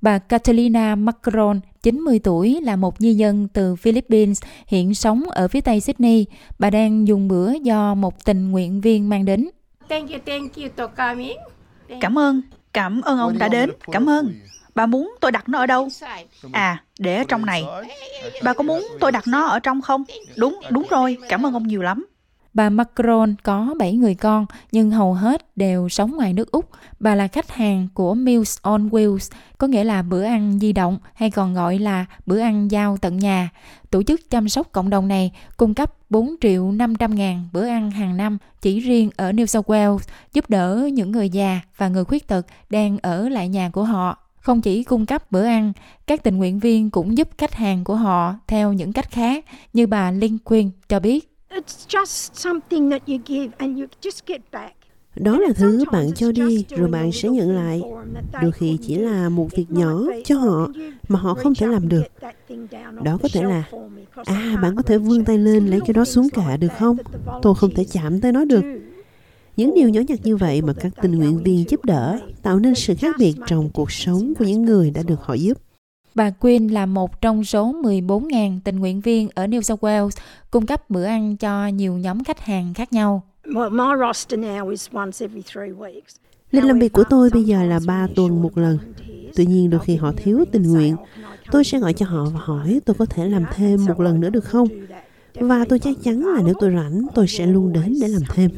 Bà Catalina Macron, 90 tuổi, là một di dân từ Philippines, hiện sống ở phía tây Sydney. Bà đang dùng bữa do một tình nguyện viên mang đến. Thank you, thank you for coming. Cảm ơn, cảm ơn ông đã đến, cảm ơn. Bà muốn tôi đặt nó ở đâu? À, để ở trong này. Bà có muốn tôi đặt nó ở trong không? Đúng, đúng rồi, cảm ơn ông nhiều lắm. Bà Macron có 7 người con nhưng hầu hết đều sống ngoài nước Úc. Bà là khách hàng của Meals on Wheels, có nghĩa là bữa ăn di động hay còn gọi là bữa ăn giao tận nhà. Tổ chức chăm sóc cộng đồng này cung cấp 4 triệu 500 ngàn bữa ăn hàng năm chỉ riêng ở New South Wales, giúp đỡ những người già và người khuyết tật đang ở lại nhà của họ. Không chỉ cung cấp bữa ăn, các tình nguyện viên cũng giúp khách hàng của họ theo những cách khác, như bà Linh Quyên cho biết. It's just something that you give and you just get back. Đó là thứ bạn cho đi rồi bạn sẽ nhận lại. Đôi khi chỉ là một việc nhỏ cho họ mà họ không thể làm được. Đó có thể là, à bạn có thể vươn tay lên lấy cái đó xuống cả được không? Tôi không thể chạm tới nó được. Những điều nhỏ nhặt như vậy mà các tình nguyện viên giúp đỡ tạo nên sự khác biệt trong cuộc sống của những người đã được họ giúp. Bà Quyên là một trong số 14.000 tình nguyện viên ở New South Wales cung cấp bữa ăn cho nhiều nhóm khách hàng khác nhau. My, my roster now is once every three weeks. Lịch làm việc của tôi bây giờ là 3 tuần một lần. Tuy nhiên đôi khi họ thiếu tình nguyện, tôi sẽ gọi cho họ và hỏi tôi có thể làm thêm một lần nữa được không? Và tôi chắc chắn là nếu tôi rảnh, tôi sẽ luôn đến để làm thêm.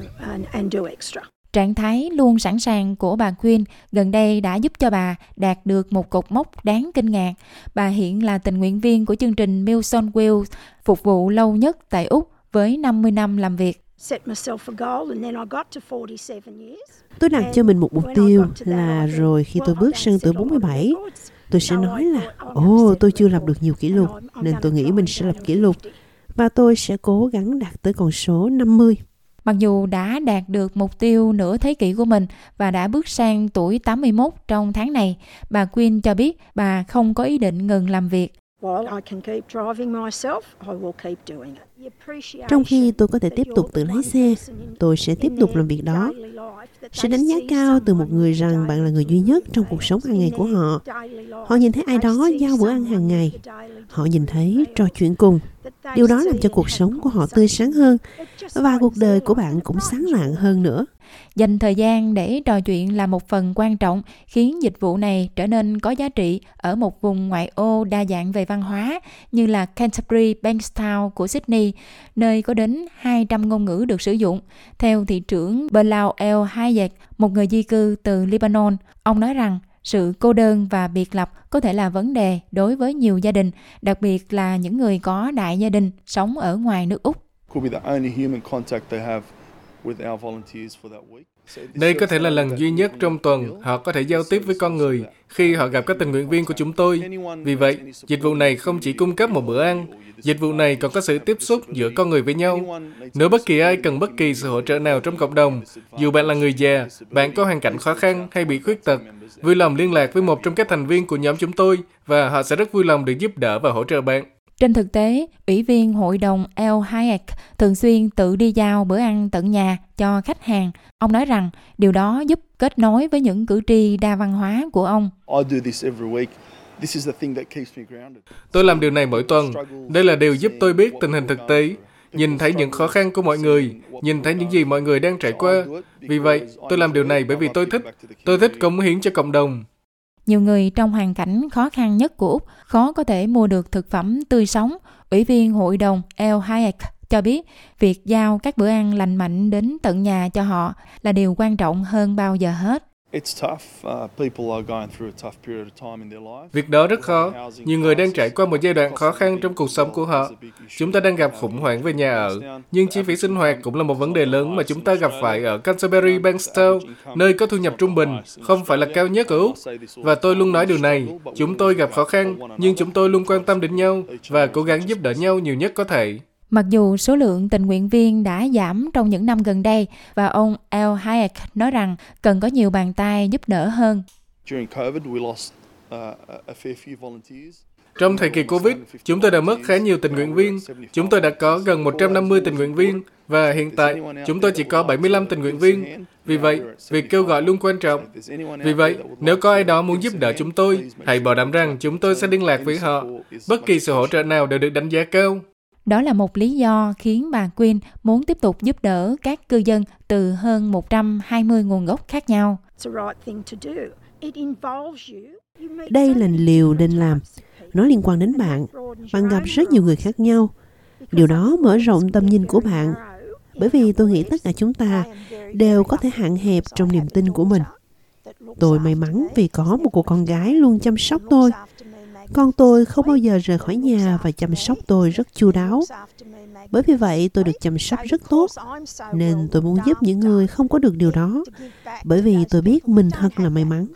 Trạng thái luôn sẵn sàng của bà Quyên gần đây đã giúp cho bà đạt được một cột mốc đáng kinh ngạc. Bà hiện là tình nguyện viên của chương trình Meals on Wheels, phục vụ lâu nhất tại Úc với 50 năm làm việc. Set myself a goal and then I got to 47 years. Tôi đặt cho mình một mục tiêu là rồi khi tôi bước sang tuổi 47, tôi sẽ nói là Ồ, tôi chưa lập được nhiều kỷ lục, nên tôi nghĩ mình sẽ lập kỷ lục. Và tôi sẽ cố gắng đạt tới con số 50. Mặc dù đã đạt được mục tiêu nửa thế kỷ của mình và đã bước sang tuổi 81 trong tháng này, bà Quyên cho biết bà không có ý định ngừng làm việc. While I can keep driving myself, I will keep doing it. The appreciation Trong khi tôi có thể tiếp tục tự lái xe, tôi sẽ tiếp tục làm việc đó. they đánh giá cao từ một người rằng bạn là người duy nhất trong cuộc sống hàng ngày của họ. Họ nhìn thấy ai đó giao bữa ăn hàng ngày. Họ nhìn thấy trò chuyện cùng. Điều đó làm cho cuộc sống của họ tươi sáng hơn và cuộc đời của bạn cũng sáng lạng hơn nữa. Dành thời gian để trò chuyện là một phần quan trọng khiến dịch vụ này trở nên có giá trị ở một vùng ngoại ô đa dạng về văn hóa như là Canterbury Bankstown của Sydney, nơi có đến 200 ngôn ngữ được sử dụng. Theo thị trưởng Bilal El Hayek, một người di cư từ Lebanon, ông nói rằng sự cô đơn và biệt lập có thể là vấn đề đối với nhiều gia đình, đặc biệt là những người có đại gia đình sống ở ngoài nước Úc could be the only human contact they have with our volunteers for that week. So this Đây có thể là lần duy nhất trong tuần họ có thể giao tiếp với con người khi họ gặp các tình nguyện viên của chúng tôi. Vì vậy, dịch vụ này không chỉ cung cấp một bữa ăn, dịch vụ này còn có sự tiếp xúc giữa con người với nhau. Nếu bất kỳ ai cần bất kỳ sự hỗ trợ nào trong cộng đồng, dù bạn là người già, bạn có hoàn cảnh khó khăn hay bị khuyết tật, vui lòng liên lạc với một trong các thành viên của nhóm chúng tôi và họ sẽ rất vui lòng được giúp đỡ và hỗ trợ bạn. Trên thực tế, Ủy viên Hội đồng El Hayek thường xuyên tự đi giao bữa ăn tận nhà cho khách hàng. Ông nói rằng điều đó giúp kết nối với những cử tri đa văn hóa của ông. I do this every week. This is the thing that keeps me grounded. Tôi làm điều này mỗi tuần. Đây là điều giúp tôi biết tình hình thực tế, nhìn thấy những khó khăn của mọi người, nhìn thấy những gì mọi người đang trải qua. Vì vậy, tôi làm điều này bởi vì tôi thích. Tôi thích cống hiến cho cộng đồng. Nhiều người trong hoàn cảnh khó khăn nhất của Úc khó có thể mua được thực phẩm tươi sống. Ủy viên Hội đồng El Hayek cho biết, việc giao các bữa ăn lành mạnh đến tận nhà cho họ là điều quan trọng hơn bao giờ hết. It's tough. Uh, people are going through a tough period of time in their life. Việc đó rất khó. Nhiều người đang trải qua một giai đoạn khó khăn trong cuộc sống của họ. Chúng ta đang gặp khủng hoảng về nhà ở, nhưng chi phí sinh hoạt cũng là một vấn đề lớn mà chúng ta gặp phải ở Canterbury Bankstown, nơi có thu nhập trung bình, không phải là cao nhất ở Úc. Và tôi luôn nói điều này, chúng tôi gặp khó khăn, nhưng chúng tôi luôn quan tâm đến nhau và cố gắng giúp đỡ nhau nhiều nhất có thể. Mặc dù số lượng tình nguyện viên đã giảm trong những năm gần đây và ông El Hayek nói rằng cần có nhiều bàn tay giúp đỡ hơn. During COVID, we lost uh, a a fair few volunteers. Trong thời kỳ Covid, chúng tôi đã mất khá nhiều tình nguyện viên. Chúng tôi đã có gần 150 tình nguyện viên và hiện tại chúng tôi chỉ có 75 tình nguyện viên. Vì vậy, việc kêu gọi luôn quan trọng. Vì vậy, nếu có ai đó muốn giúp đỡ chúng tôi, hãy bảo đảm rằng chúng tôi sẽ liên lạc với họ. Bất kỳ sự hỗ trợ nào đều được đánh giá cao. Đó là một lý do khiến bà Quyên muốn tiếp tục giúp đỡ các cư dân từ hơn 120 nguồn gốc khác nhau. Đây là liều nên làm. Nó liên quan đến bạn. Bạn gặp rất nhiều người khác nhau. Điều đó mở rộng tầm nhìn của bạn. Bởi vì tôi nghĩ tất cả chúng ta đều có thể hạn hẹp trong niềm tin của mình. Tôi may mắn vì có một cô con gái luôn chăm sóc tôi. Con tôi không bao giờ rời khỏi nhà và chăm sóc tôi rất chu đáo. Bởi vì vậy tôi được chăm sóc rất tốt, nên tôi muốn giúp những người không có được điều đó. Bởi vì tôi biết mình thật là may mắn.